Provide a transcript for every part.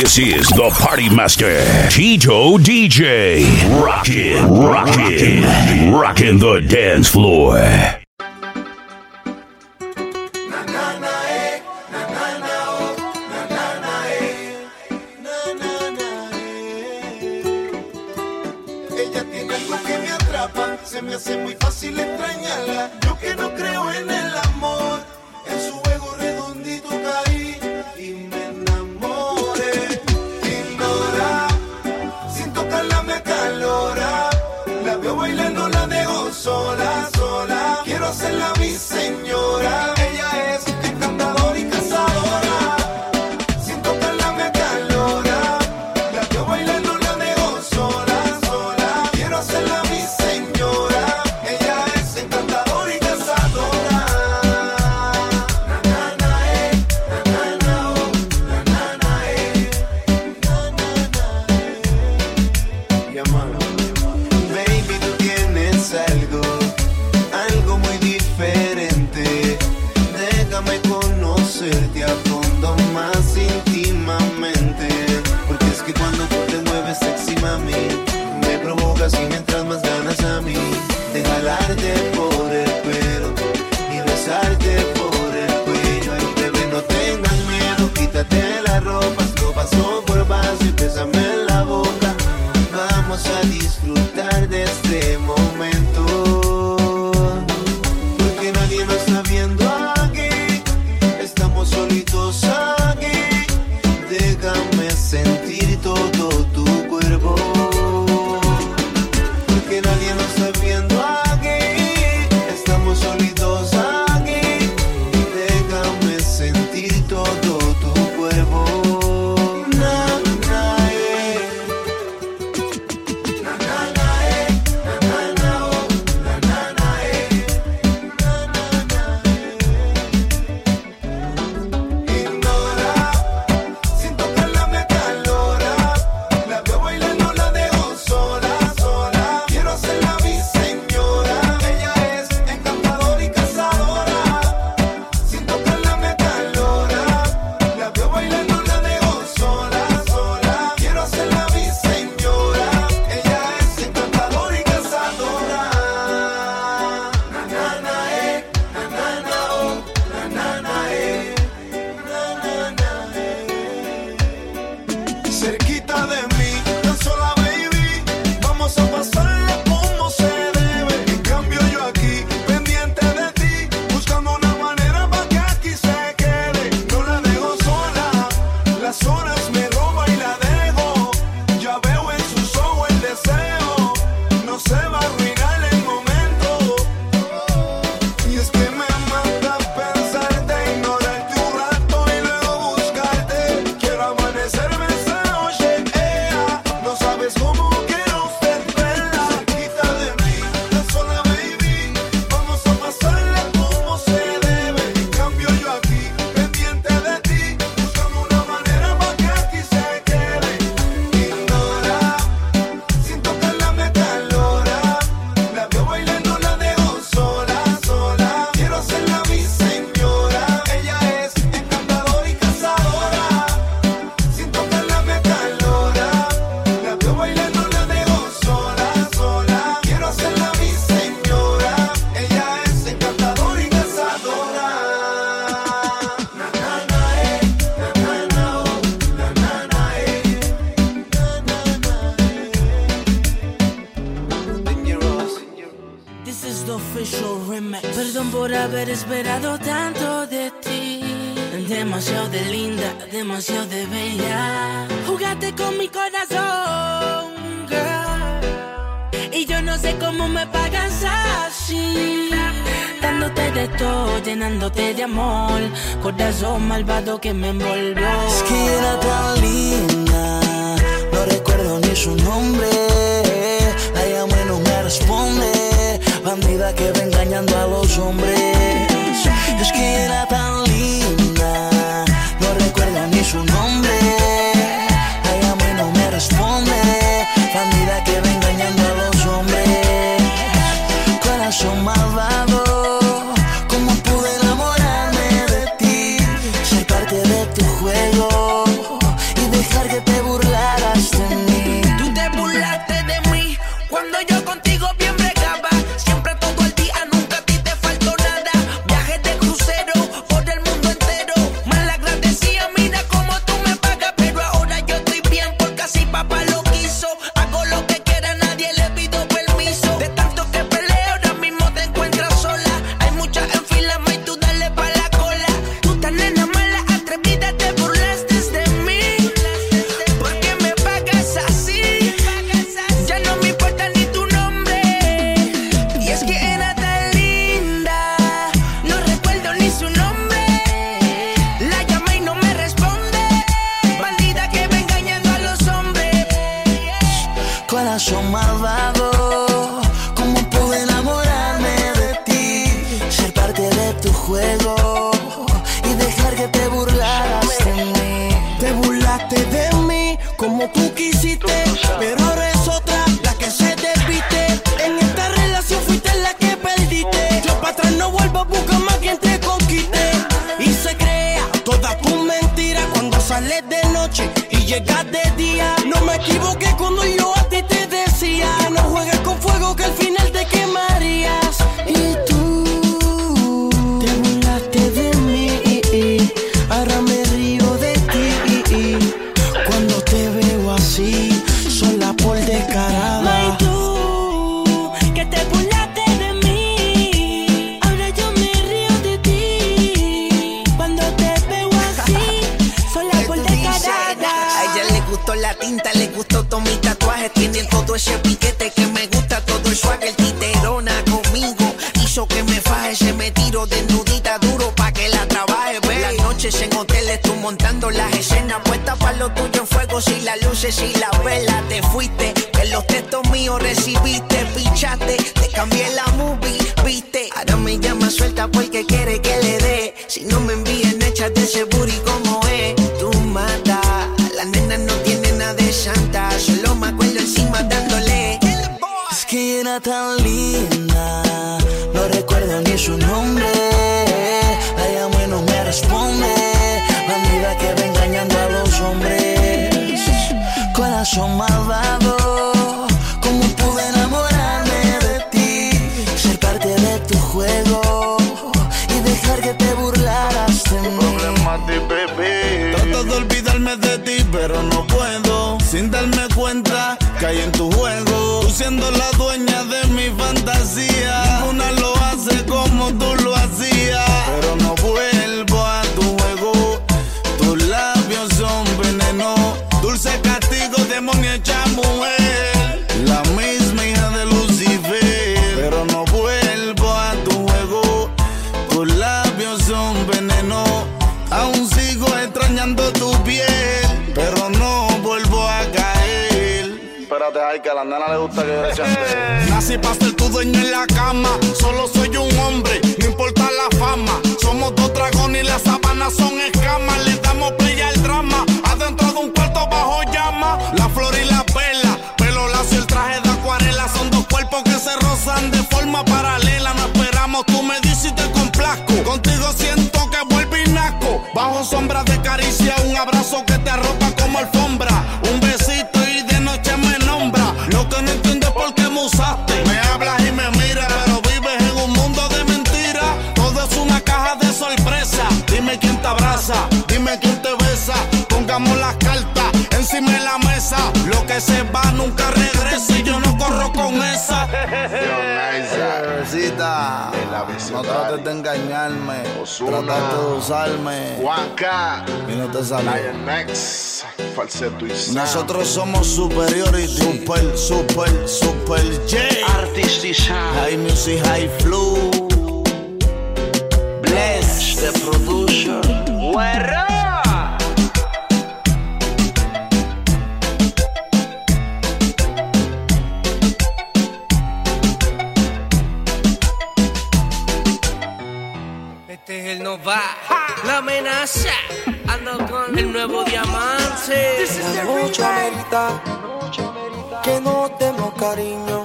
This is the Party Master, Tito DJ. Rockin', rockin', rockin' the dance floor. Se me hace muy fácil extrañarla, yo que no creo en él. haber esperado tanto de ti. Demasiado de linda, demasiado de bella. Jugaste con mi corazón, girl. Y yo no sé cómo me pagas así. Dándote de todo, llenándote de amor. Corazón malvado que me envolvió. Es que era tan linda, no recuerdo ni su nombre. La llamo no me responde bandida que va engañando a los hombres. Es que era tan linda Malvado, ¿cómo pude enamorarme de ti? Ser parte de tu juego y dejar que te burlaras de mí. Te burlaste de mí como tú quisiste, pero ahora es otra la que se despiste. En esta relación fuiste la que perdiste. Yo para atrás no vuelvo, busca más quien te conquiste. Y se crea toda tu mentira cuando sales de noche y llegas de día. No me equivoqué cuando yo al final luces y la vela. Te fuiste, en los textos míos recibiste, pichaste. Te cambié la movie, viste. Ahora me llama suelta porque quiere que le dé. Si no me envíen hechas de ese booty como es, tú mata. La nena no tiene nada de santa, solo me acuerdo encima dándole. Es que era tan Sin darme cuenta, caí en tu juego. Tú siendo la dueña de mi fantasía. Una lo hace como tú que a la nena le gusta que yo le. Nací para ser tu dueño en la cama. Solo soy un hombre, no importa la fama. Somos dos dragones y las sábanas son escamas. Le damos play al drama. Adentro de un cuarto bajo llama. La flor y la perla. Pelo lacio, el traje de acuarela. Son dos cuerpos que se rozan de forma paralela. No esperamos, tú me dices y te complazco. Contigo siento que vuelvo y nazco. Bajo sombra de caricia, un abrazo que te arropa como. Un me usaste. Me hablas y me miras, pero vives en un mundo de mentiras. Todo es una caja de sorpresa. Dime quién te abraza, dime quién te besa. Pongamos las cartas encima de la mesa. Lo que se va nunca regresa y yo no corro con esa. No trates de engañarme. Trataste de usarme Juanca, y no te salió. Lion Max, Falsetto y Sam. Nosotros somos superiority, super, super, super J. Artist High music, high flow. bless the producer. Guerra. El Nova, la amenaza. Ando con el nuevo diamante. La noche amerita que no demos cariño,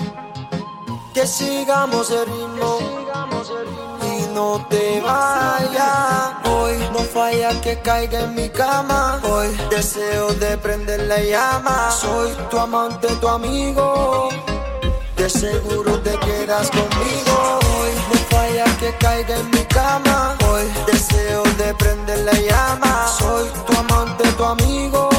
que sigamos el ritmo y no te vayas. Hoy no falla que caiga en mi cama. Hoy deseo de prender la llama. Soy tu amante, tu amigo. De seguro te quedas conmigo. Hoy no falla que caiga en mi cama. Hoy deseo de prender la llama. Soy tu amante, tu amigo.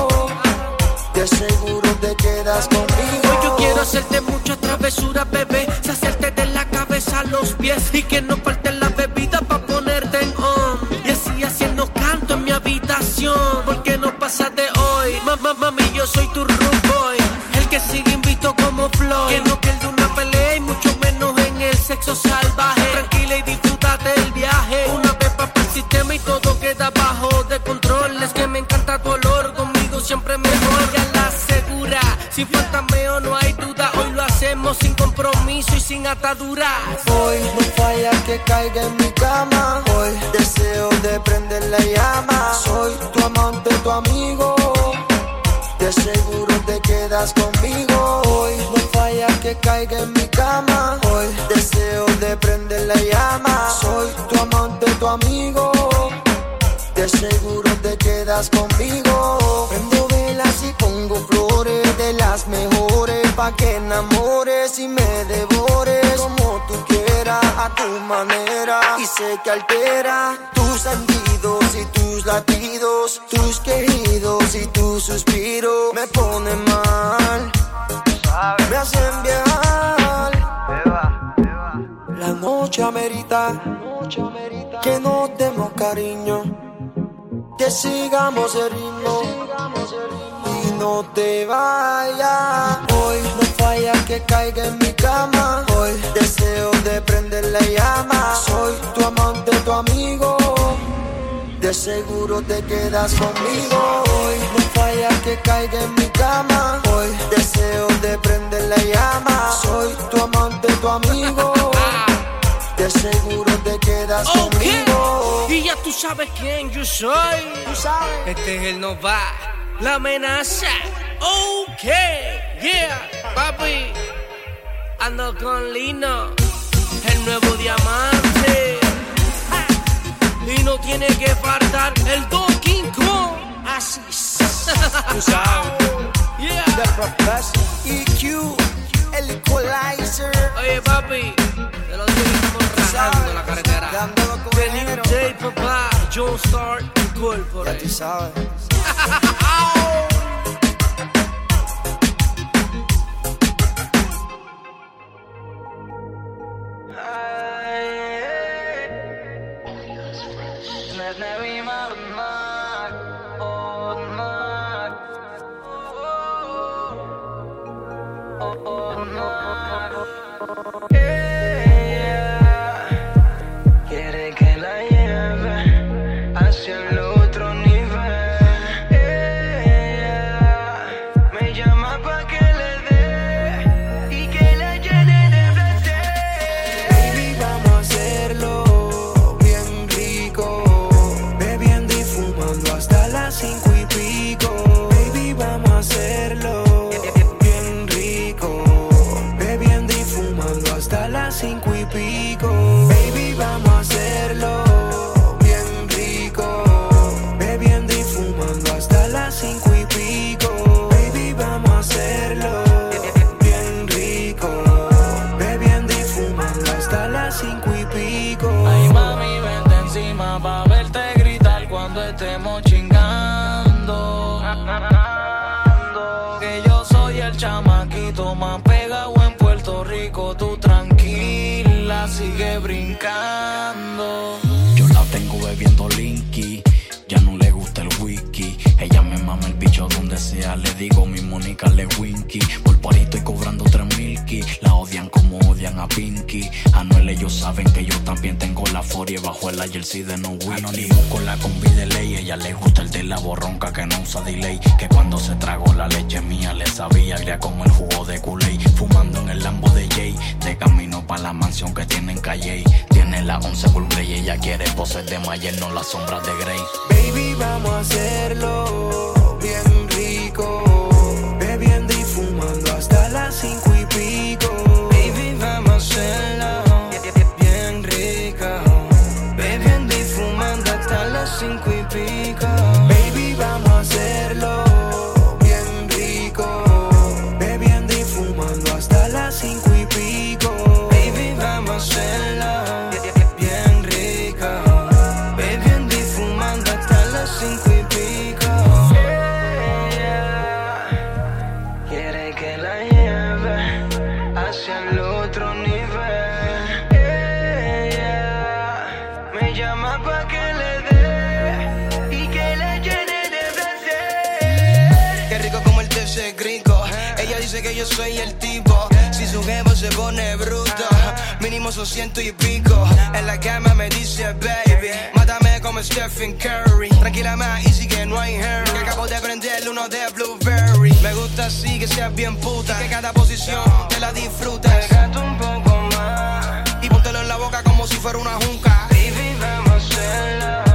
De seguro te quedas conmigo. Hoy yo quiero hacerte muchas travesuras, bebé. Hacerte de la cabeza a los pies y que no falte la bebida para ponerte en on. Y así haciendo canto en mi habitación. Porque no pasa de hoy. Mamá, mami, yo soy tu rude boy. El que sigue invito como Floyd. Que no pierde una pelea y mucho menos en el sexo salvaje. Falta meo no hay duda. Vamos sin compromiso y sin ataduras. Hoy no falla que caiga en mi cama. Hoy deseo de prender la llama. Soy tu amante, tu amigo. De seguro te quedas conmigo. Hoy no falla que caiga en mi cama. Hoy deseo de prender la llama. Soy tu amante, tu amigo. De seguro te quedas conmigo. Pa' que enamores y me devores. Como tú quieras a tu manera. Y sé que altera tus sentidos y tus latidos, tus quejidos y tu suspiro me ponen mal, me hacen viajar. La noche amerita que nos demos cariño, que sigamos el ritmo no te vayas. Hoy no falla que caiga en mi cama. Hoy deseo de prender la llama. Soy tu amante, tu amigo. De seguro te quedas conmigo. Hoy no falla que caiga en mi cama. Hoy deseo de prender la llama. Soy tu amante, tu amigo. De seguro te quedas conmigo. Y ya tú sabes quién yo soy. Tú sabes. Este es el Nova, la amenaza. Ok, yeah, papi. Ando con Lino, el nuevo diamante. Y no tiene que faltar el Donkey Kong. Así. Tú sabes. Yeah. The Professor EQ, el Equalizer. Oye, papi, te lo digo estamos rajando la carretera. Dándolo con The New. Day, papá, John Star Ya tú Incorporated. sabes. Quiere no whisky. Anónimo con la combi de ley, ella le gusta el de la borronca que no usa delay. Que cuando se tragó la leche mía le sabía agria como el jugo de Kool-Aid. Fumando en el Lambo de Jay, de camino pa' la mansión que tiene en Calle. Tiene la 11 Bull ella quiere poses de Mayer, no las sombras de Grey. Baby, vamos a hacerlo pone bruto. Mínimo son ciento y pico. En la cama me dice, baby, mátame como Stephen Curry. Tranquila más, easy que no hay hurry. Que acabo de prender uno de Blueberry. Me gusta así que seas bien puta. Que cada posición te la disfrutes. Pégate un poco más. Y póntelo en la boca como si fuera una junca. Baby, vamos a hacerlo.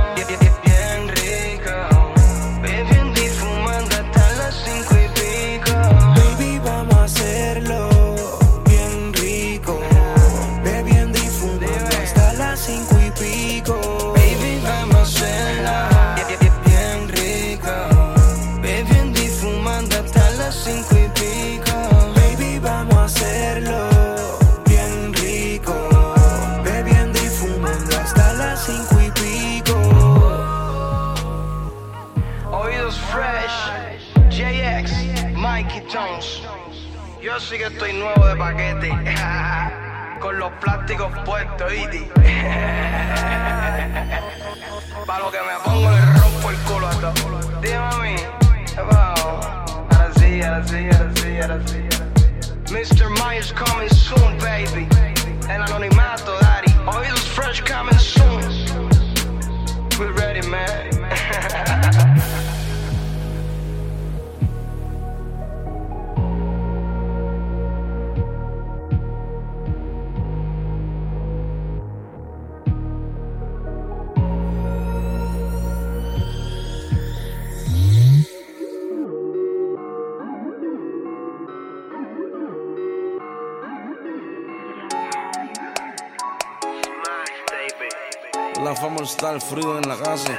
Sí que estoy nuevo de paquete. Con los plásticos puestos, ¿oíste? Para lo que me pongo le rompo el culo a todo. Dime mami. Ahora sí, ahora sí, ahora sí, ahora sí. Mr. Myers coming soon, baby. El anonimato, daddy. Oídos fresh coming soon. We're ready, man. Está el frío en la casa.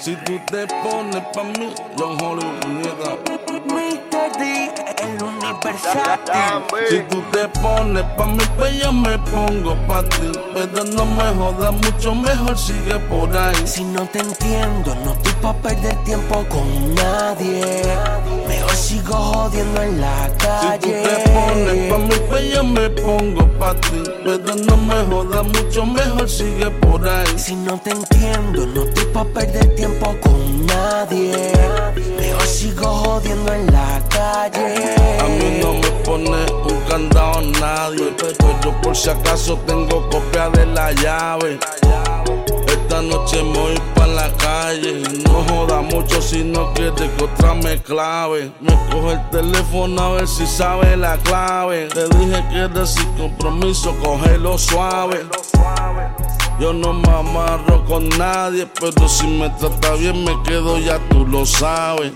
Si tú te pones pa' mí, John Hollywood, muñeca. Mr. D, el universal. Si tú te pones pa' mí, pues yo me pongo pa' ti. Pero no me jodas mucho, mejor sigue por ahí. Si no te entiendo, no estoy pa' perder tiempo con nadie. Mejor sigo jodiendo en la Si tú calle. te pones pa' mí, pues yo me pongo pa' ti. Pero no me jodas mucho, mejor sigue por ahí. Si no te entiendo, no estoy pa' perder tiempo con nadie. Mejor sigo jodiendo en la calle. A mí no me pone un candado nadie. Pero por si acaso tengo copia de la llave. Noche me voy pa' la calle. No joda mucho si no quiere que otra me clave. Me coge el teléfono a ver si sabe la clave. Te dije que era sin compromiso, cógelo suave. Yo no me amarro con nadie, pero si me trata bien me quedo, ya tú lo sabes.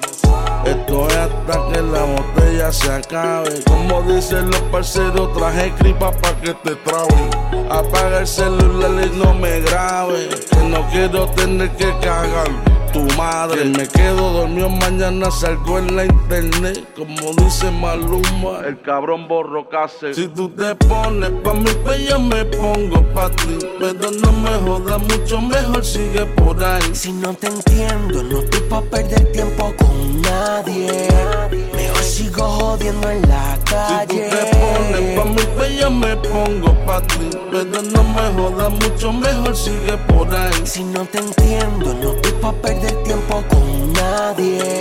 Esto es hasta que la botella se acabe. Como dicen los parceros, traje cripa pa' que te trabe. Apaga el celular y no me grabe. Que no quiero tener que cagar tu. Me quedo dormido, mañana salgo en la internet. Como dice Maluma, el cabrón borro case. Si tú te pones pa' mí, pues yo me pongo pa' ti. Pero no me jodas mucho, mejor sigue por ahí. Si no te entiendo, no estoy pa' perder tiempo con nadie. Mejor sigo jodiendo en la Si tú calle. te pones pa' mí, pues yo me pongo pa' ti. Pero no me jodas mucho, mejor sigue por ahí. Si no te entiendo, no estoy pa' perder tiempo con nadie.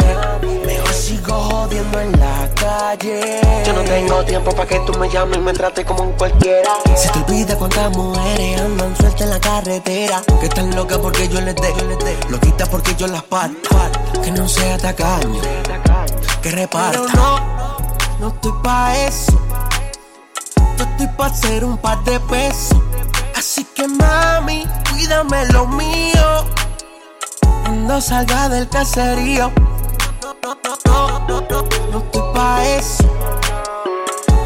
Mejor sigo jodiendo en la calle. Yo no tengo tiempo para que tú me llames y me trates como un cualquiera. Se te olvida cuántas mujeres andan sueltas en la carretera. Que están locas porque yo les dé, yo les dé. Loquitas porque yo las parto. Que no sea tacaño, que reparta. Pero no, no estoy pa' eso. Yo estoy pa' hacer un par de pesos. Así que mami, cuídame lo mío. Cuando salga del caserío. No, no, no, no, no, no, no estoy pa' eso.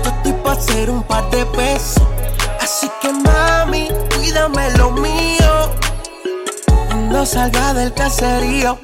Yo estoy pa' hacer un par de pesos. Así que mami, cuídame lo mío. Cuando salga del caserío.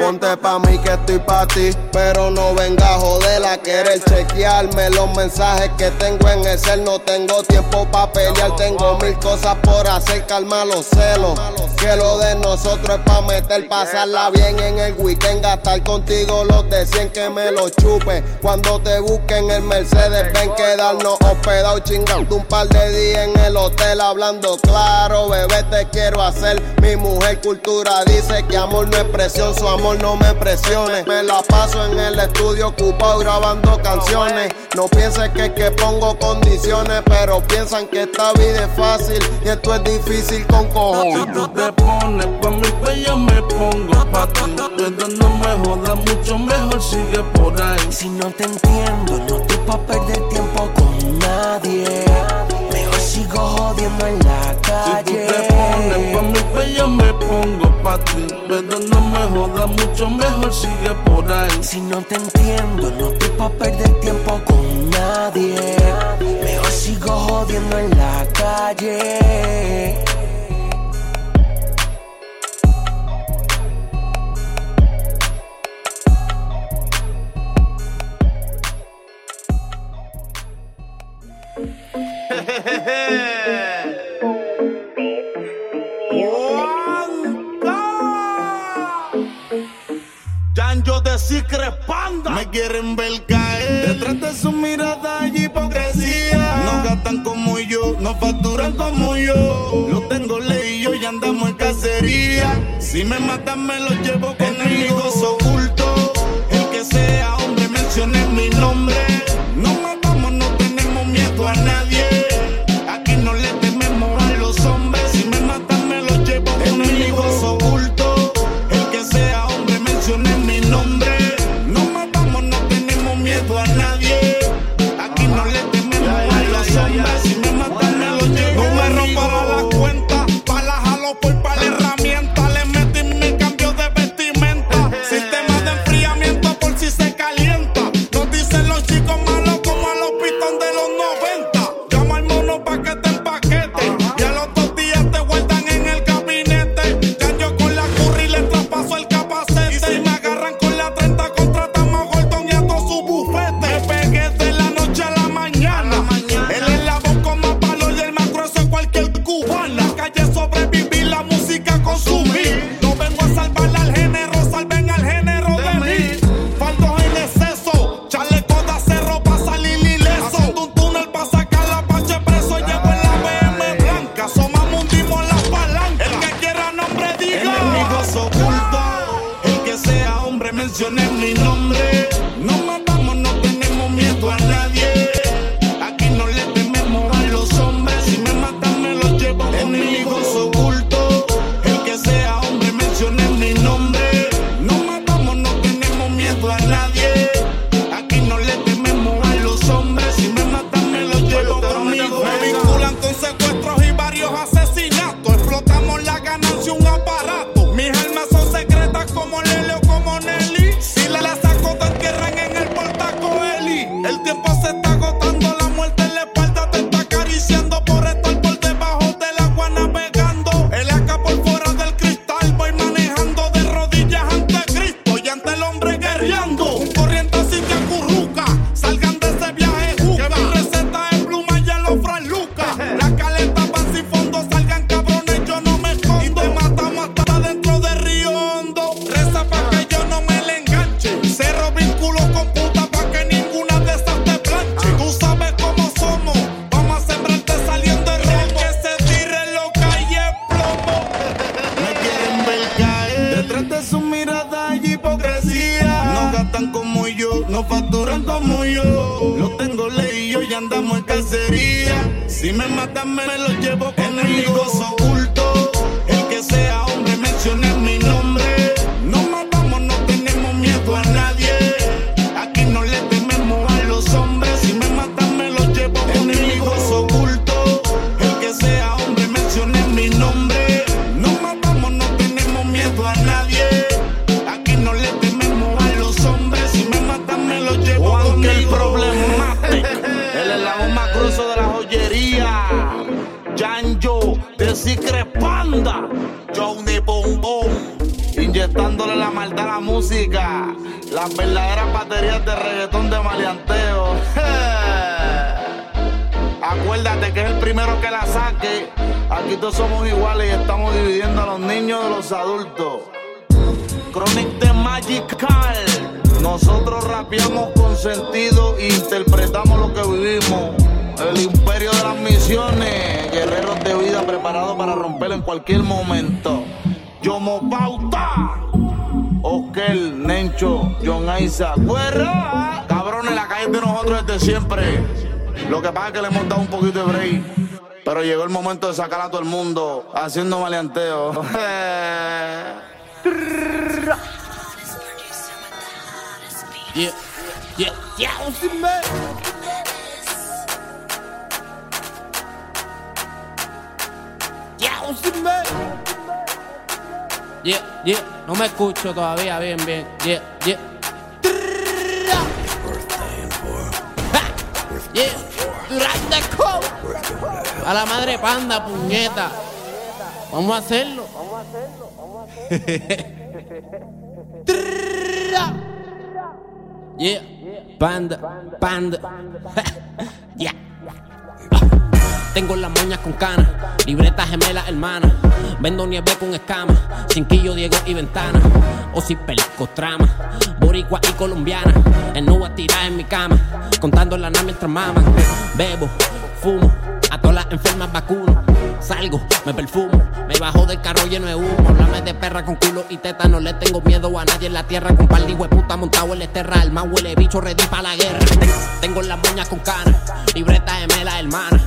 Ponte pa' mí que estoy pa' ti, pero no venga a joder a querer chequearme los mensajes que tengo en el cel. No tengo tiempo pa' pelear, tengo mil cosas por hacer, calma los celos. Que lo de nosotros es pa' meter, pasarla bien en el weekend, gastar contigo los de 100 que me lo chupe. Cuando te busquen el Mercedes, ven quedarnos hospedados chingando un par de días en el hotel hablando claro, bebé te quiero hacer mi mujer cultura dice que amor no es presión, su amor no me presione. Me la paso en el estudio ocupado grabando canciones. No pienses que que pongo condiciones, pero piensan que esta vida es fácil y esto es difícil con cojones. Si tú te pones pa' mí, pues yo me pongo pa' ti. Pero no me jodas mucho, mejor sigue por ahí. Si no te entiendo, no te puedo perder tiempo con nadie sigo jodiendo en la calle. Si tú te pones pa' mí, pues yo me pongo pa' ti. Pero no me jodas mucho, mejor sigue por ahí. Si no te entiendo, no te pa' perder tiempo con nadie. Mejor sigo jodiendo en la calle. Yo de Panda. Me quieren ver caer. Detrás de su mirada hay hipocresía. No gastan como yo, no facturan como yo. Lo tengo ley y ya andamos en cacería. Si me matan, me lo llevo conmigo. Enemigos ocultos. El que sea hombre, mencionen mi momento. Yomo Pauta, Oskel, Nencho, John Aiza, Guerra. Cabrones, la calle de nosotros desde siempre. Lo que pasa es que le hemos dado un poquito de break. Pero llegó el momento de sacar a todo el mundo haciendo maleanteo. yeah, yeah, yeah. Yeah. Yeah, no me escucho todavía bien, bien. Yeah, yeah. Yeah. A la madre panda, puñeta. Vamos a hacerlo. Yeah, panda, panda. yeah. Tengo las moñas con canas, libreta gemela hermana. Vendo nieve con escamas, cinquillo, Diego y ventana. O si pelico trama, boricua y colombiana. En nubes tirada en mi cama, contando la nada mientras maman. Bebo, fumo, a todas las enfermas vacuno. Salgo, me perfumo, me bajo del carro lleno de humo. Háblame de perra con culo y teta, no le tengo miedo a nadie en la tierra. Con par de puta montado en la esterra, el más huele bicho ready pa' la guerra. Ten- Tengo las moñas con canas, libreta gemela hermana.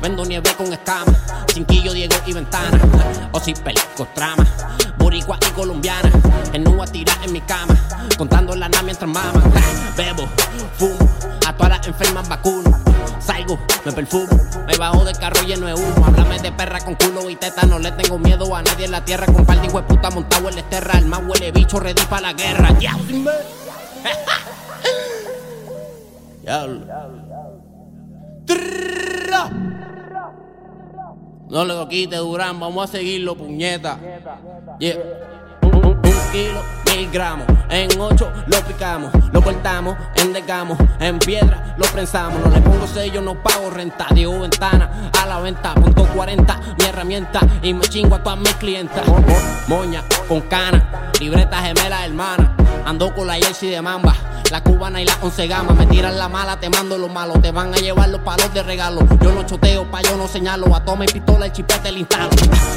Vendo nieve con escamas, cinquillo, Diego y ventana. O si pelico trama, boricua y colombiana. En nube tira en mi cama, contando la nada mientras maman. Bebo, fumo, a todas las enfermas vacuno. Salgo, me perfumo, me bajo del carro lleno de humo. Háblame de perra con culo y teta, no le tengo miedo a nadie en la tierra. Con par de puta montado en la esterra, el más huele bicho ready pa' la guerra. Ya. No le quite Durán, vamos a seguirlo, puñeta. Yeah. Un, un- un kilo, mil gramos. En ocho lo picamos, lo cortamos, endegamos. En piedra lo prensamos. No le pongo sello, no pago renta. Digo ventana a la venta. Punto 40, mi herramienta. Y me chingo a todas mis clientas. Mo- mo- Moña con cana, libreta gemela hermana. Ando con la jersey de mamba. La cubana y la once gama me tiran la mala, te mando los malos, te van a llevar los palos de regalo. Yo no choteo, pa' yo no señalo, a toma y pistola, el chipete el instalo.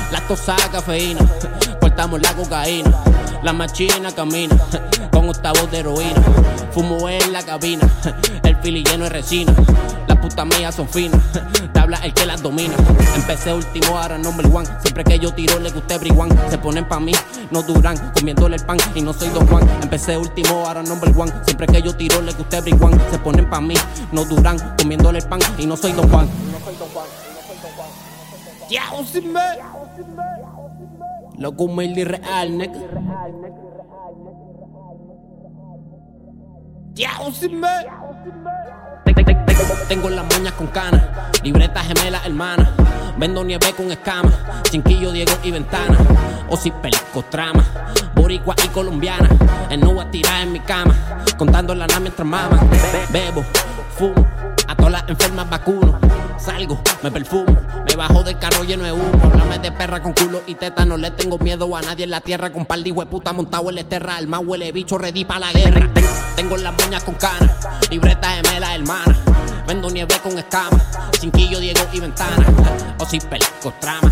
La tosada cafeína, cortamos la cocaína, la machina camina, con octavos de heroína. Fumo en la cabina, el fili lleno de resina. Las putas mías son finas, te habla el que las domina. Empecé último, ahora number one. Siempre que yo tiro le guste briguan. Se ponen pa' mí, no duran, comiéndole el pan y no soy Don Juan. Empecé último, ahora number one. Siempre que yo tiro le guste briguan. Se ponen pa' mí, no duran, comiéndole el pan y no soy Don Juan. Ya, sin me. Loco humilde y real, nigga. Tengo las moñas con canas, libreta gemela hermana. Vendo nieve con escamas, cinquillo, Diego y ventana. O si pelico trama, boricua y colombiana. En nube tirada en mi cama, contando la nada mientras maman. Bebo, fumo, todas las enfermas vacuno. Salgo, me perfumo, me bajo del carro lleno de humo. Háblame de perra con culo y teta, no le tengo miedo a nadie en la tierra. Con par de puta montado en la esterra, el más huele bicho ready pa' la guerra. Ten- Tengo las moñas con canas, libreta gemela hermana. Vendo nieve con escamas, cinquillo, Diego y ventana. O si pelico trama,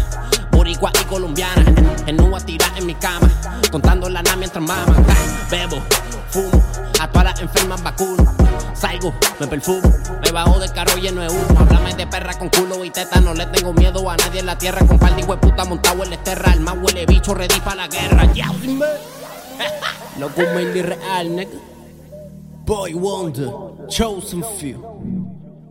boricua y colombiana. En, nube tirada en mi cama, contando la nada mientras maman. Bebo, fumo, a todas las enfermas vacuno. Salgo, me perfumo, me bajo del carro lleno de humo. Háblame de perra con culo y teta, no le tengo miedo a nadie en la tierra. Con par de puta montado en la esterra, el más huele bicho ready pa' la guerra. Ya, ver. Loco humilde y real, nigga. Boy Wonder, Chosen Few.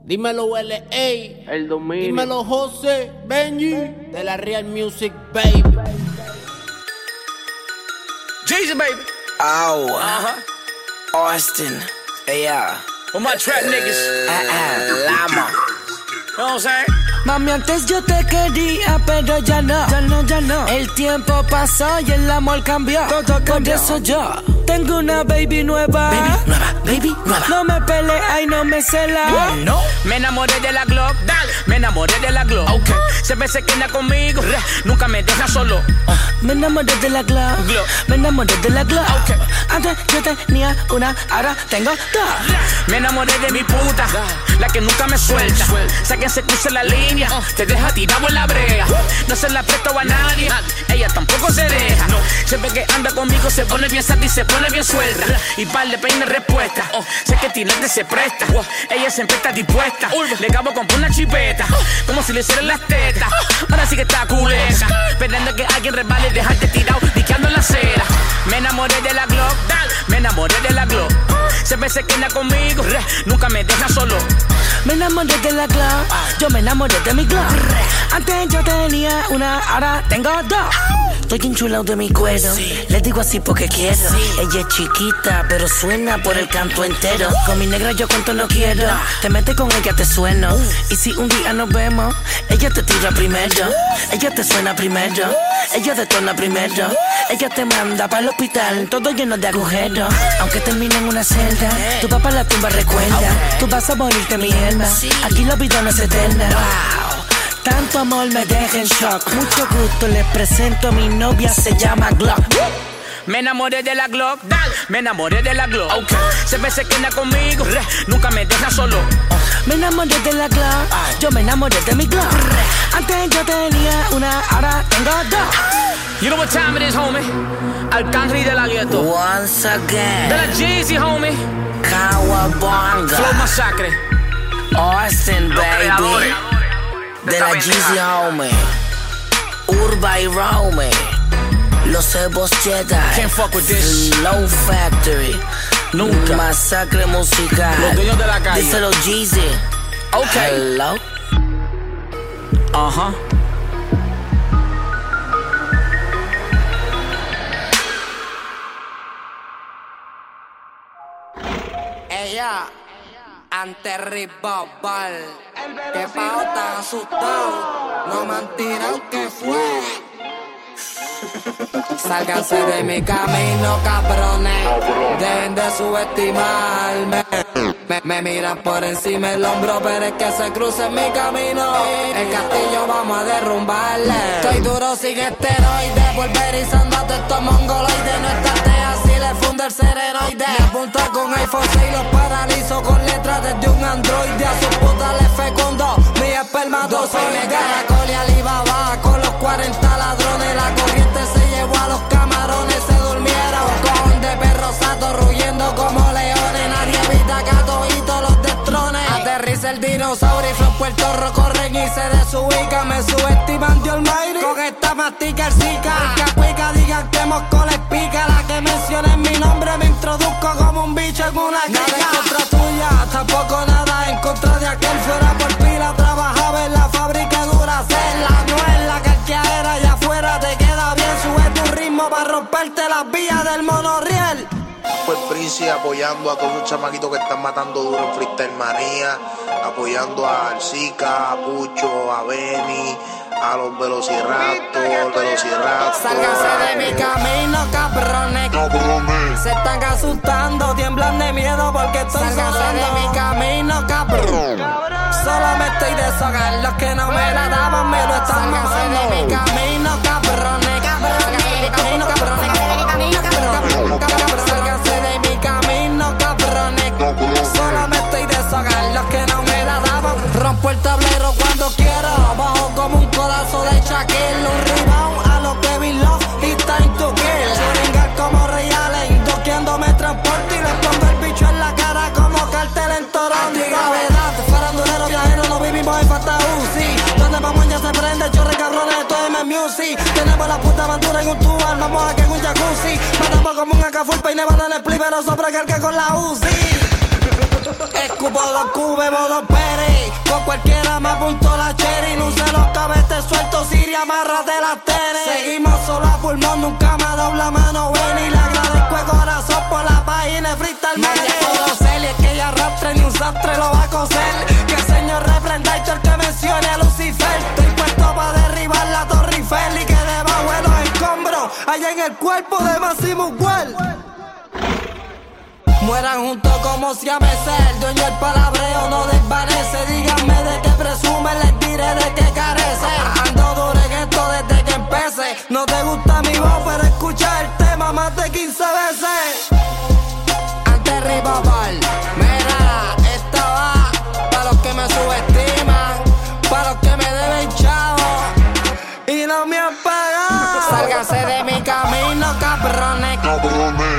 Dímelo L.A. El dominio. Dímelo José, Benji. De la Real Music, baby. Jesus, baby. Oh, Uh-huh. Austin. Yeah. With my trap niggas. Ah, ah, Lama. You know what I'm saying? Mami, antes yo te quería, pero ya no. Ya no, ya no. El tiempo pasó y el amor cambió. Todo Por eso yo te Tengo una baby nueva. Baby nueva, baby nueva. No me pelea y no me cela. No, me enamoré de la Glock, dale, me enamoré de la Glock. Okay. Se queda conmigo, nunca me deja solo. Me enamoré de la Glock. Me enamoré de la Glock. Antes yo tenía una, ahora tengo dos. Me enamoré de mi puta, la que nunca me suelta. Sé que se cruza la línea, te deja tirado en la brea. No se la presto a nadie, ella tampoco se deja. Siempre que anda conmigo se pone bien sata y se pone bien suelta. Y par de peine respuesta. Sé que tirarte se presta. Ella siempre está dispuesta. Le acabo con una chipeta, como si le hicieran las tetas. Ahora sí que está culeta, esperando que alguien resbale y dejarte tirado, diqueando la acera. Me enamoré de la Glock, me enamoré de la Glock. Siempre se queda conmigo, nunca me deja solo. Me enamoré de la Glock, yo me enamoré Antes yo tenía una, ahora tengo dos. Estoy enchulado de mi cuero, le digo así porque quiero. Ella es chiquita, pero suena por el canto entero. Con mi negra yo cuento no quiero. Te metes con ella, te sueno. Y si un día nos vemos, ella te tira primero. Ella te suena primero. Ella detona primero. Ella te manda para el hospital, todo lleno de agujeros. Aunque termine en una celda, tu papá la tumba recuerda. Tú vas a morirte, mi alma. Aquí la vida no es eterna. Tanto amor me deja en shock. Mucho gusto, les presento a mi novia, se llama Glock. Me enamoré de la Glock, me enamoré de la Glock. Okay. Siempre se queda conmigo, nunca me deja solo. Me enamoré de la Glock, yo me enamoré de mi Glock. Antes yo tenía una, ahora tengo dos. You know what time it is, homie? Arcángel de la gueto. Once again. De la Jeezy, homie. Kawabonga. Flow Massacre. Austin, baby. De la Jeezy, homie. Urba y Rome. Los Ebos Jedi. Can't fuck with this. Low Factory. Nunca. Masacre musical. Los dueños de la calle. Díselo Jeezy. Okay. Hello. Ajá. Ella, ante Ribabal, que pao tan asustado, no me han tirado que fue. Sálganse de mi camino, cabrones. Dejen de subestimarme. Me, miran por encima el hombro, pero es que se cruza en mi camino. El castillo vamos a derrumbarle. Estoy duro sin esteroides, volverizando a estos mongoloides. No estarte así, le funde el cereroide. Me apunta con iPhone 6 los paralizo con letras desde un androide. A su puta le fecundo mi espermatozoide. Caracol y Alibaba con los 40 ladrones. La como leones. Nadie evita que a toditos los destrones. Aterriza el dinosaurio y Flow Puerto Rico corren y se desubican. Me subestiman Dios Almighty. Con esta mastica el zika. Que cuica digan que Mosco les pica. La que mencione mi nombre me introduzco como un bicho en una Nada en contra tuya, tampoco nada en contra de aquel. Fuera Apoyando a todos los chamaquitos que están matando duro en Freestyle Manía, apoyando a Arcica, a Pucho, a Benny, a los Velociraptor, Velociraptor. Sálganse de mi camino, cabrones. Se están asustando, tiemblan de miedo porque estoy Sálganse de mi camino, cabrón. Solo me estoy deshogando, los que no me la daban me lo están Sálganse de mi camino, cabrones. Mi camino, cabrones. Rompo el tablero cuando quiero, bajo como un codazo de Shaquille. Un rebound a lo Kevin Love y time to kill. Churingar como Ray Allen, doqueando me transporte y les pongo el bicho en la cara como cartel en Toronto. Antigravedad, farandulero viajero, no vivimos en Fantausi. Donde vamos ya se prende, chorre cabrones, esto es M Music. Tenemos la puta aventura en un tubar, vamos aquí en un jacuzzi. Matamos como un acaful, peine van en el split, pero sopra carga con la UCI. Escupo dos cubes, dos pere. Con cualquiera me apunto la cherry. Se los cabetes sueltos, Siria, amárrate las teres. Seguimos solo a pulmón, nunca me ha dado la mano buena. Y le agradezco de corazón por la página de Freestyle Man. puedo ser y es que ella arrastre ni un sastre lo va a coser. Que el señor reprenda el que mencione a Lucifer. Estoy puesto para derribar la Torre Eiffel y que debajo de los escombros. Allá en el cuerpo de Massimo Well. Mueran juntos como si a el dueño del palabreo no desvanece. Díganme de qué presume, les diré de qué carece. Ando duro en esto desde que empecé. No te gusta mi voz, pero escucha el tema más de 15 veces. Antes rival, mira, esta va para los que me subestiman, para los que me deben chavo y no me han pagado. Sálganse de mi camino, cabrones.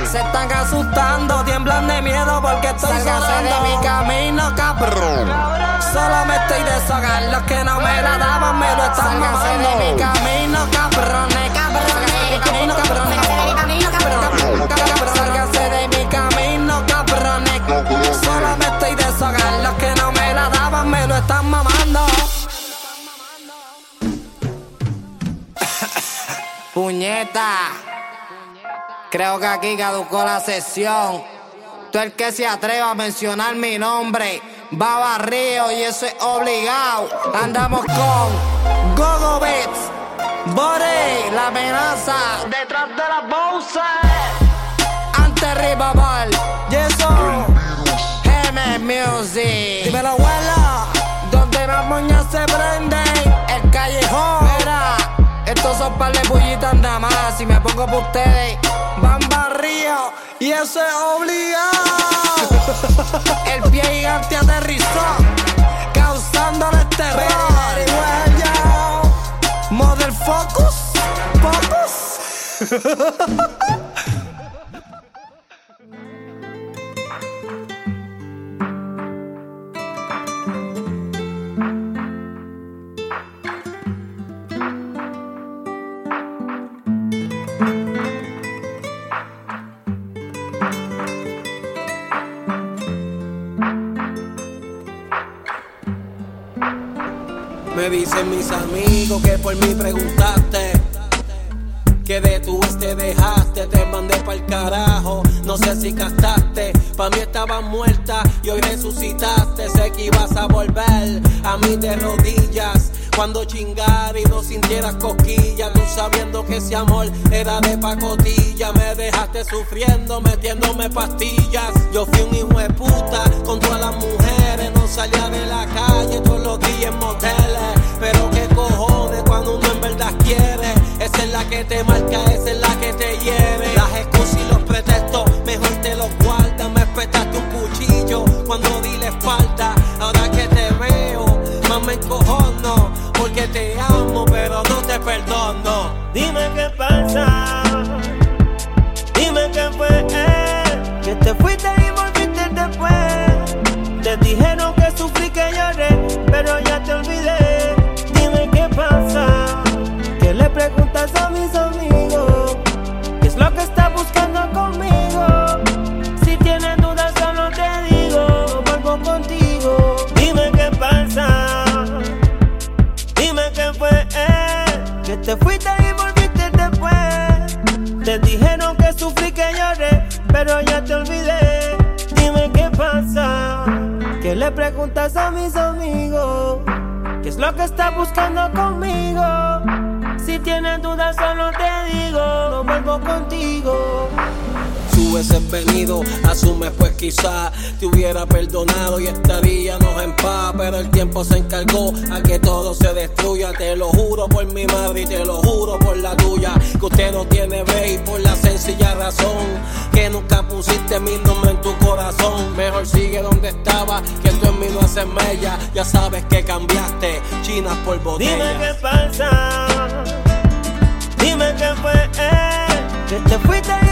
Se están asustando, tiemblan de miedo porque estoy Sálganse de mi camino, cabrón. Solo me estoy deshogando, los que no me la daban me lo están de mi camino, cabrones. De mi camino, cabrones. Sálganse de mi camino, cabrones. Solo me estoy deshogando, los que no me la daban me lo están mamando. Puñeta. Creo que aquí caducó la sesión. Tú el que se atreva a mencionar mi nombre va barrio y eso es obligado. Andamos con Gogo Beats, Bore, la amenaza detrás de la bolsa. Ante Rival, y eso, M Music. Dímelo, abuela, donde las moñas se prenden, el callejón. Mira, estos son par de bullitas nada más. Si me pongo por ustedes, y eso es obligado. El pie gigante aterrizó, causándole terror. Model Focus, Focus. Me dicen mis amigos que por mí preguntaste. Que de tu este dejaste, te mandé pa'l carajo. No sé si gastaste, pa' mí estabas muerta y hoy resucitaste. Sé que ibas a volver a mí de rodillas. Cuando chingar y no sintieras cosquillas, tú sabiendo que ese amor era de pacotilla. Me dejaste sufriendo, metiéndome pastillas. Yo fui un hijo de puta con todas las mujeres. No salía de la calle todos los días en moteles. Pero qué cojones cuando uno en verdad quiere. Esa es la que te marca, esa es la que te hiere. Las excusas y los pretextos, mejor te los guardas. Me espetaste un cuchillo cuando di la espalda. Ahora que te veo, más me encojono. Porque te amo, pero no te perdono. Dime qué pasa. Dime qué fue. eh, que te fuiste preguntas a mis amigos. ¿Qué es lo que está buscando conmigo? Si tienes dudas, solo te digo, no vuelvo contigo. Hubieses venido, asume pues quizá te hubiera perdonado y estaríamos en paz. Pero el tiempo se encargó a que todo se destruya. Te lo juro por mi madre y te lo juro por la tuya. Que usted no tiene y por la sencilla razón que nunca pusiste mi nombre en tu corazón. Mejor sigue donde estaba, que tú en mí no haces mella. Ya sabes que cambiaste chinas por Dime botellas. qué pasa. Dime qué fue, eh, que te fuiste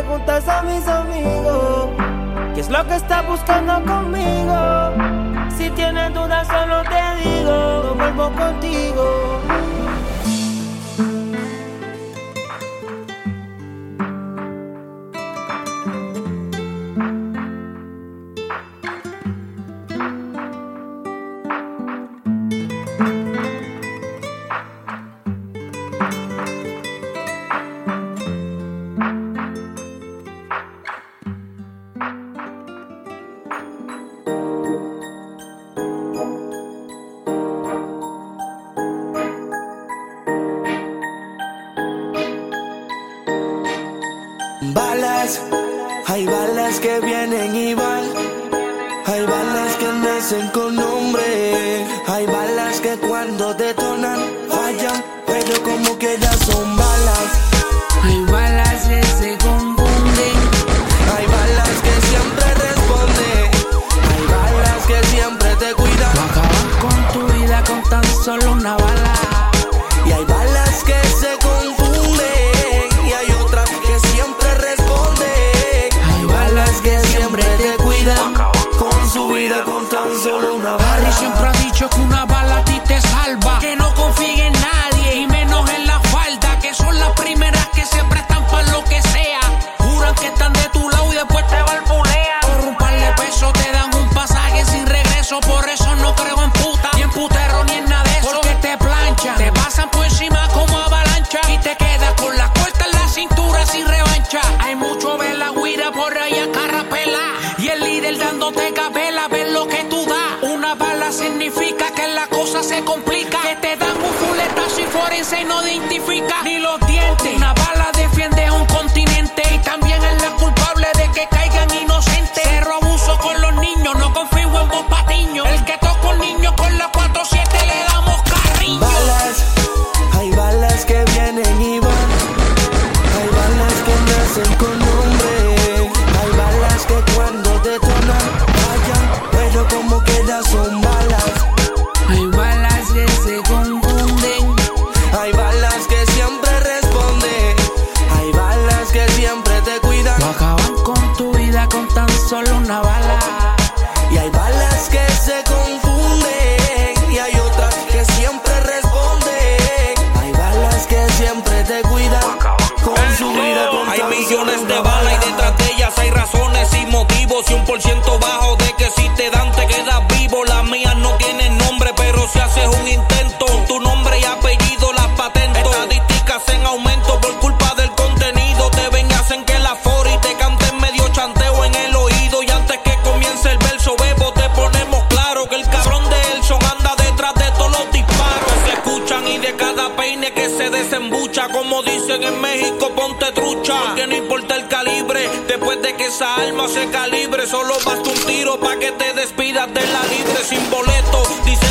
preguntas a mis amigos. ¿Qué es lo que está buscando conmigo? Si tienes dudas, solo te digo, no vuelvo contigo. tan solo una bala. Harry siempre ha dicho que una bala a ti te salva. Que no confíe en nadie, y menos en la falda. Que son las primeras que se prestan para lo que sea. Juran que están de tu lado y después te balbulean. Por un par de pesos te dan un pasaje sin regreso. Por eso no creo en puta, ni en putero, ni en nada de eso. Porque te planchan, te pasan por encima como avalancha. Y te quedas con las corta en la cintura sin revancha. Hay mucho la guira por ahí a carrapela. Y el líder dándote cabeza. se no identifica ni lo esa alma se calibre. Solo basta un tiro pa' que te despidas de la libre sin boleto.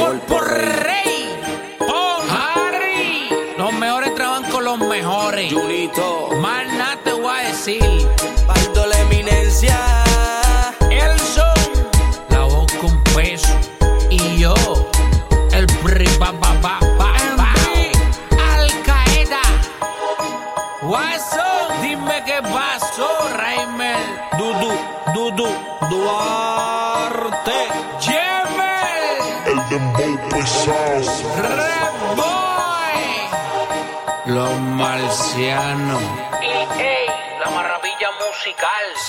alcohol por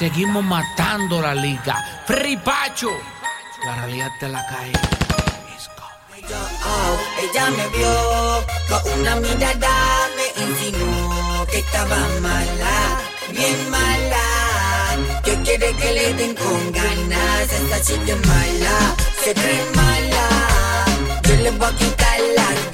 Seguimos matando la liga. ¡Fripacho! La realidad de la calle. Oh, ella me vio con una mirada, me insinuó que estaba mala, bien mala. Que quiere que le den con ganas, esta chica es mala, se cree mala. Yo le voy a quitar las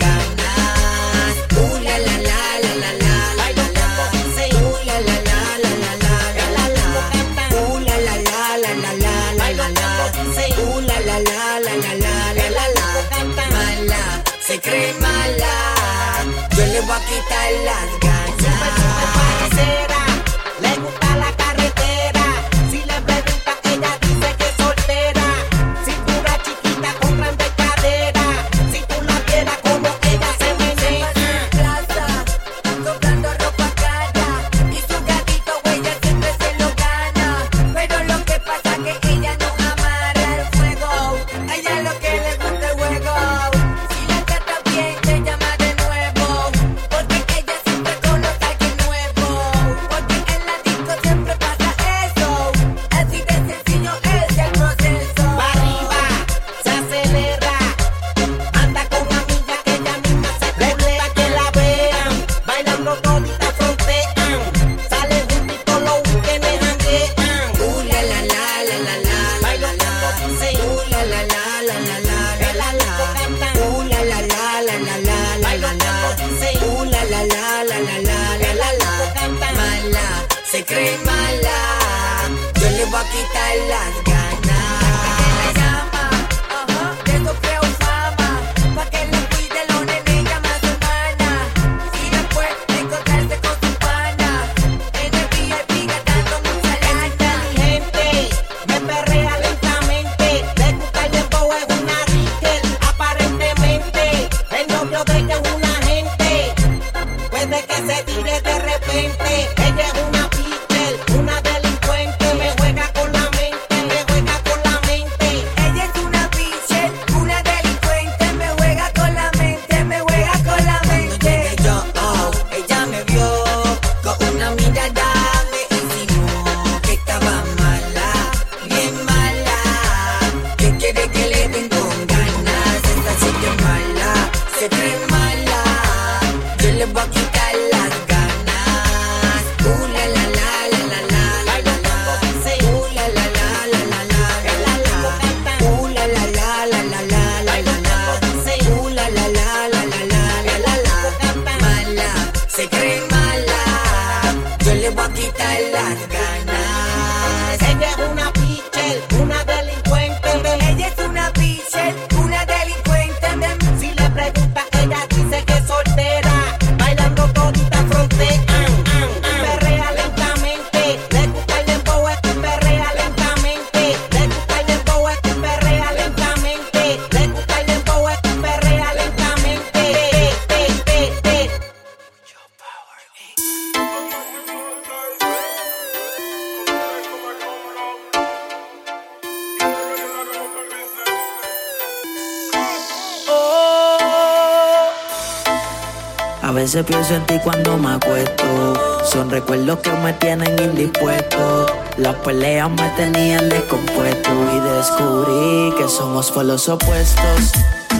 veces pienso en ti cuando me acuesto. Son recuerdos que me tienen indispuesto. Las peleas me tenían descompuesto. Y descubrí que somos por los opuestos.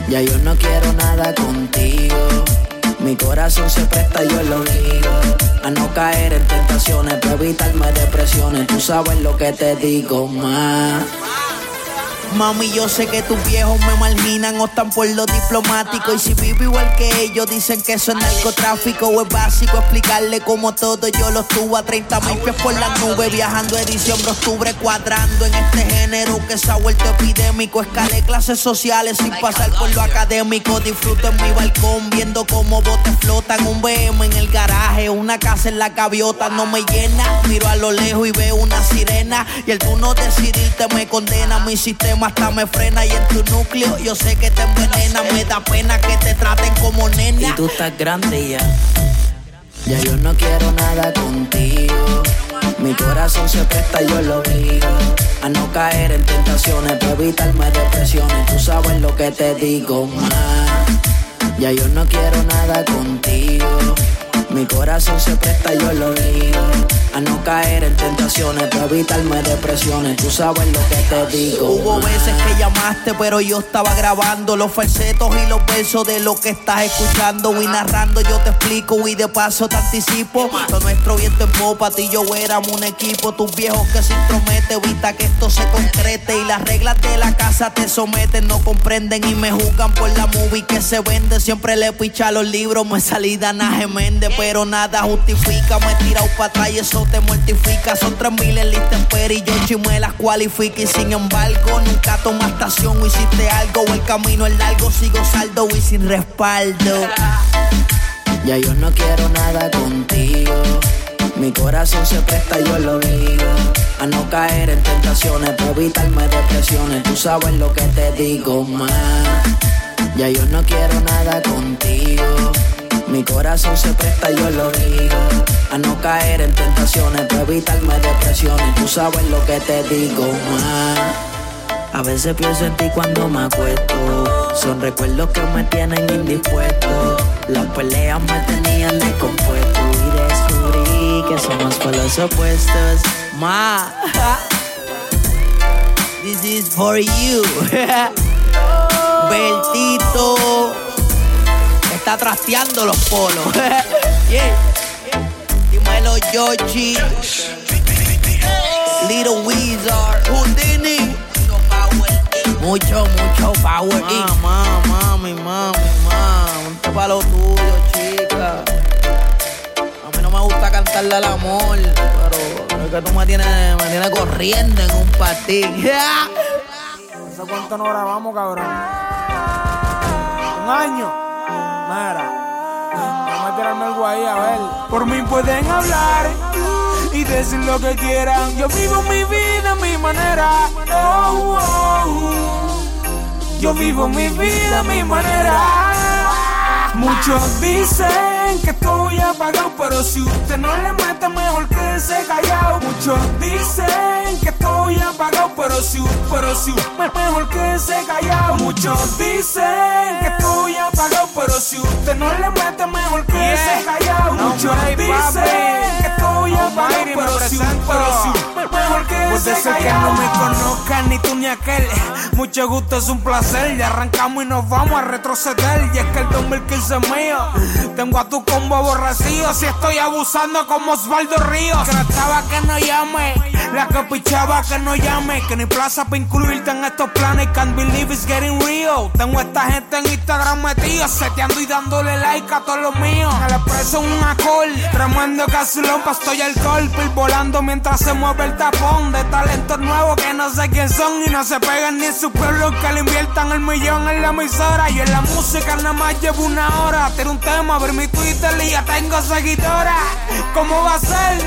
Ya yo no quiero nada contigo. Mi corazón se presta, yo lo digo. A no caer en tentaciones, para evitarme depresiones. Tú sabes lo que te digo, más. Mami, yo sé que tus viejos me marginan o están por lo diplomático. Y si vivo igual que ellos, dicen que eso es narcotráfico o es básico explicarle como todo. Yo los tuve a 30 mil pies por la nube, viajando de diciembre octubre, cuadrando en este género que se ha vuelto epidémico. Escalé clases sociales sin pasar por lo académico. Disfruto en mi balcón viendo cómo botes flotan. Un BM en el garaje, una casa en la gaviota. No me llena, miro a lo lejos y veo una sirena. Y el tú no decidirte me condena. Mi sistema hasta me frena y en tu núcleo yo sé que te envenena. Me da pena que te traten como nena. Y tú estás grande ya. Ya yo no quiero nada contigo. Mi corazón se presta, yo lo digo. A no caer en tentaciones, para evitarme depresiones. Tú sabes lo que te digo, más. Ya yo no quiero nada contigo. Mi corazón se presta, yo lo digo. A no caer en tentaciones, para evitarme depresiones. Tú sabes lo que te digo. Hubo veces que llamaste, pero yo estaba grabando los falsetos y los versos de lo que estás escuchando. Y narrando, yo te explico y de paso te anticipo. Lo nuestro viento en popa, ti y yo éramos un equipo. Tus viejos que se intrometen, evita que esto se concrete. Y las reglas de la casa te someten, no comprenden y me juzgan por la movie que se vende. Siempre le picha los libros, me salí Danaje Méndez, pero nada justifica. Me he tirado para atrás y eso te mortifica. Son tres mil en lista y yo chimé las cualifica. Y sin embargo, nunca toma estación o hiciste algo. O el camino es largo, sigo saldo y sin respaldo. Ya yo no quiero nada contigo. Mi corazón se presta, yo lo digo. A no caer en tentaciones, para evitarme depresiones. Tú sabes lo que te digo, más. Ya yo no quiero nada contigo. Mi corazón se presta, yo lo digo. A no caer en tentaciones, para evitarme depresiones. Tú sabes lo que te digo, más. A veces pienso en ti cuando me acuesto. Son recuerdos que me tienen indispuesto. Las peleas me tenían descompuesto. Y descubrí que somos por los opuestos. Ma, this is for you. Bertito está trasteando los polos. yeah. Dímelo, Yoshi. Little Wizard. Houdini. Mucho, mucho power. Mamá, mami, mami, mami. Ponte pa' lo tuyo, chica. A mí no me gusta cantarle al amor, pero Es que tú me tienes, me tienes corriendo en un patín. ¿Hace cuánto no grabamos, cabrón? Un año. Mira. Vamos a algo ahí, a ver. Por mí pueden hablar y decir lo que quieran. Yo vivo mi vida a mi manera. Oh, oh, oh. Yo vivo mi vida a mi manera. Muchos dicen que estoy apagado, pero si usted no le mete, mejor que se callado. Muchos dicen que estoy apagado, pero si, pero si, me- mejor que se callado. Muchos dicen que apagado, pero si usted no le mete, mejor que Yeah. se callado. No, Muchos dicen que estoy apagado, pero si, pero si, Puede se ser que callado. no me conozcan ni tú ni aquel. Mucho gusto, es un placer. Ya arrancamos y nos vamos a retroceder. Y es que el 2015 es mío. Tengo a tu combo aborrecido. Si estoy abusando como Osvaldo Ríos. Que no estaba que no llame. La que pichaba que no llame. Que ni plaza para incluirte en estos planes. Can't believe it's getting real. Tengo a esta gente en Instagram metido. Seteando y dándole like a todos los míos. Me le preso un acol. Tremendo casulón, pa' estoy alcohol. Pil volando mientras se mueve el tapón. De talentos nuevos que no sé quién son. Y no se pegan ni en su pueblo. Que le inviertan el millón en la emisora. Y en la música nada más llevo una hora. Tiro un tema, ver mi Twitter y ya tengo seguidora. ¿Cómo va a ser?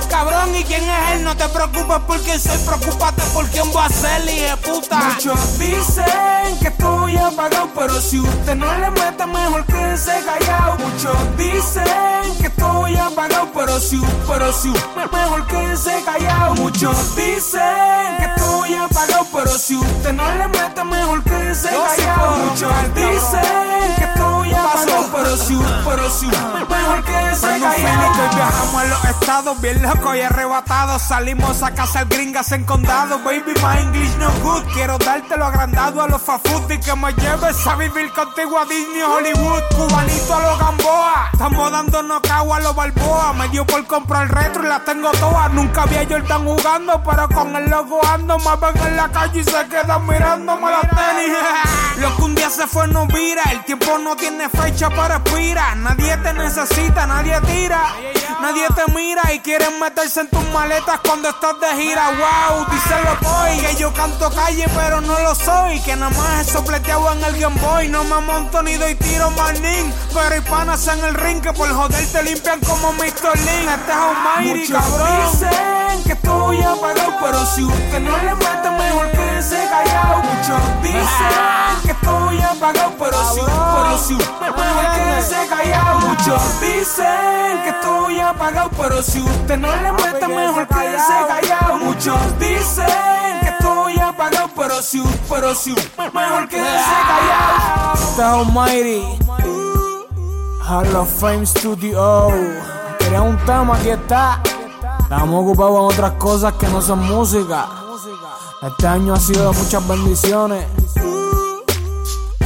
¿Y quién es él? No te preocupes por quién soy. Preocúpate por quién voy a ser, hijo de puta. Muchos dicen que estoy apagado, pero si usted no le mete, mejor que se callado. Muchos dicen que estoy apagado, pero si, pero si, mejor que se callado. Muchos dicen que estoy apagado, pero si usted no le mete, mejor que se Yo sí callado. Muchos dicen que estoy apagado, pero si, pero si, mejor que se y viajamos a los estados bien locos y arrebatados. Salimos a cazar gringas en condado. Baby, my English no good. Quiero darte lo agrandado a los fafut y que me lleves a vivir contigo a Disney Hollywood. Cubanito a los Gamboa. Estamos dándonos cago a los Balboa. Me dio por comprar retro y las tengo todas. Nunca vi a Jordan jugando, pero con el logo ando. Me ven en la calle y se quedan mirándome las tenis. Lo que un día se fue no vira. El tiempo no tiene fecha para expira. Nadie te necesita, nadie tira. Nadie te mira y quieren meterse en tus maletas cuando estás de gira. Wow, díselo boy. Que yo canto calle, pero no lo soy. Que nada más he sopleteado en el Game Boy. No me monto ni doy tiro manín. Pero hay panas en el ring que por joder te limpian como Mr. Lin. Este es Almighty, cabrón. dicen que estoy apagado, pero si usted no le mete, mejor que se callado. Muchos dicen que estoy apagado, pero si, pero si, mejor que se callado. Muchos dicen que estoy apagado, pero si usted no le mete, mejor que se callado. Muchos dicen que estoy apagado, pero si, pero si, mejor que se callado. Es Almighty. Hall of Fame Studio. Quería un tema, aquí está. Estamos ocupados en otras cosas que no son música. Este año ha sido de muchas bendiciones.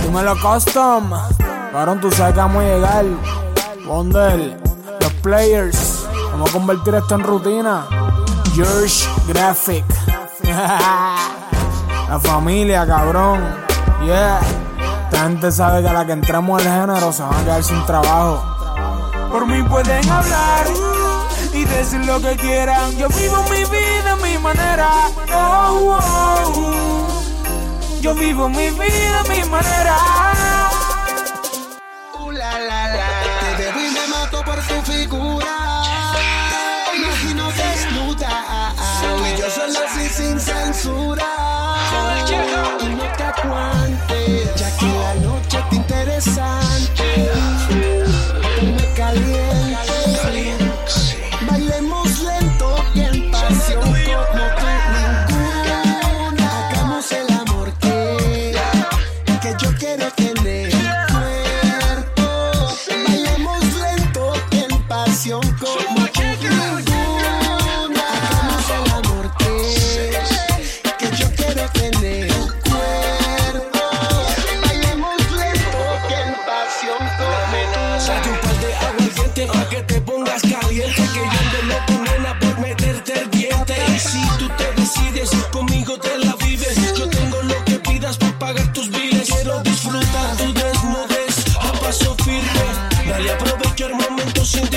Dímelo custom. Cabrón, tú sabes que vamos a llegar. Wonder, los players. Vamos a convertir esto en rutina. George Graphic. La familia, cabrón. Yeah. Esta gente sabe que a la que entremos al género se van a quedar sin trabajo. Por mí pueden hablar y decir lo que quieran. Yo vivo mi vida a mi manera. Oh, oh, oh. Yo vivo mi vida a mi manera. Tu figura. Imagino desnuda. Tú y yo solo así sin censura. Y no te aguante, ya que la noche está interesante.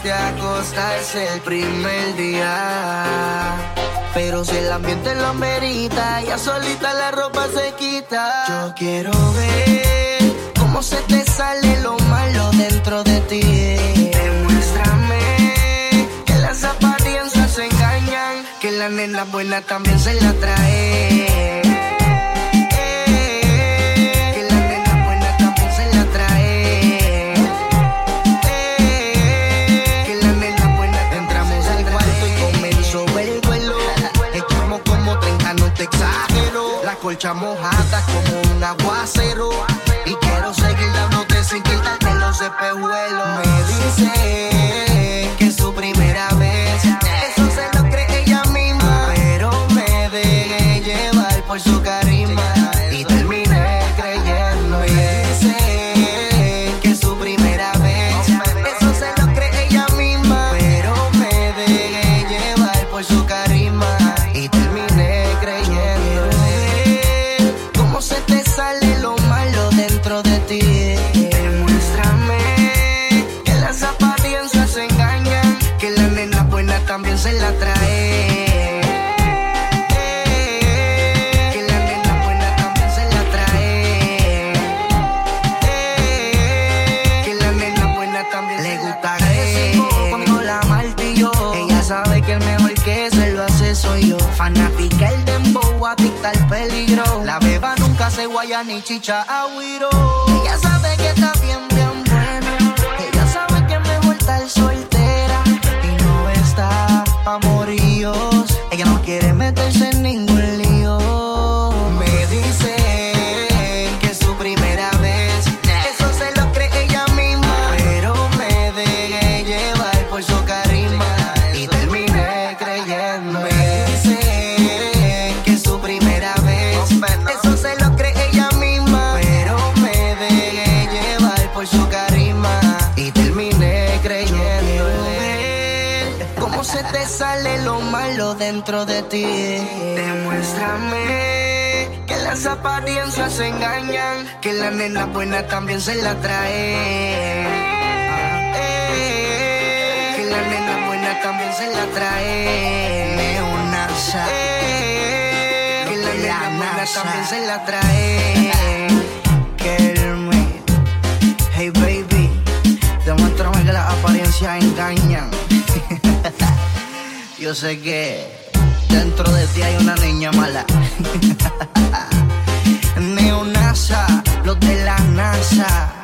de acostarse el primer día. Pero si el ambiente lo merita, ya solita la ropa se quita. Yo quiero ver cómo se te sale lo malo dentro de ti. Demuéstrame que las apariencias engañan, que la nena buena también se la trae colcha mojada como un aguacero. Y quiero seguir dándote sin quitarte los espejuelos. Me dice que de chicha agüiro. Ella sabe que está bien Demuéstrame que las apariencias engañan, que la nena buena también se la trae. Que la nena buena también se la trae. Neonasa. Eh, que la nena buena también se la trae. Eh, Quererme. Hey baby, demuéstrame que las apariencias engañan. Yo sé que dentro de ti hay una niña mala. Neonasa, los de la NASA.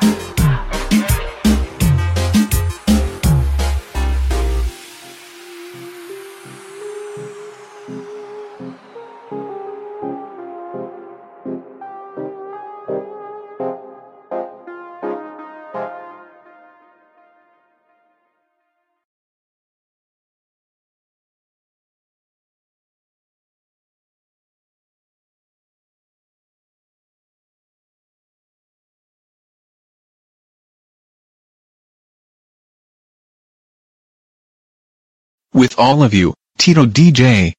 With all of you, Tito DJ.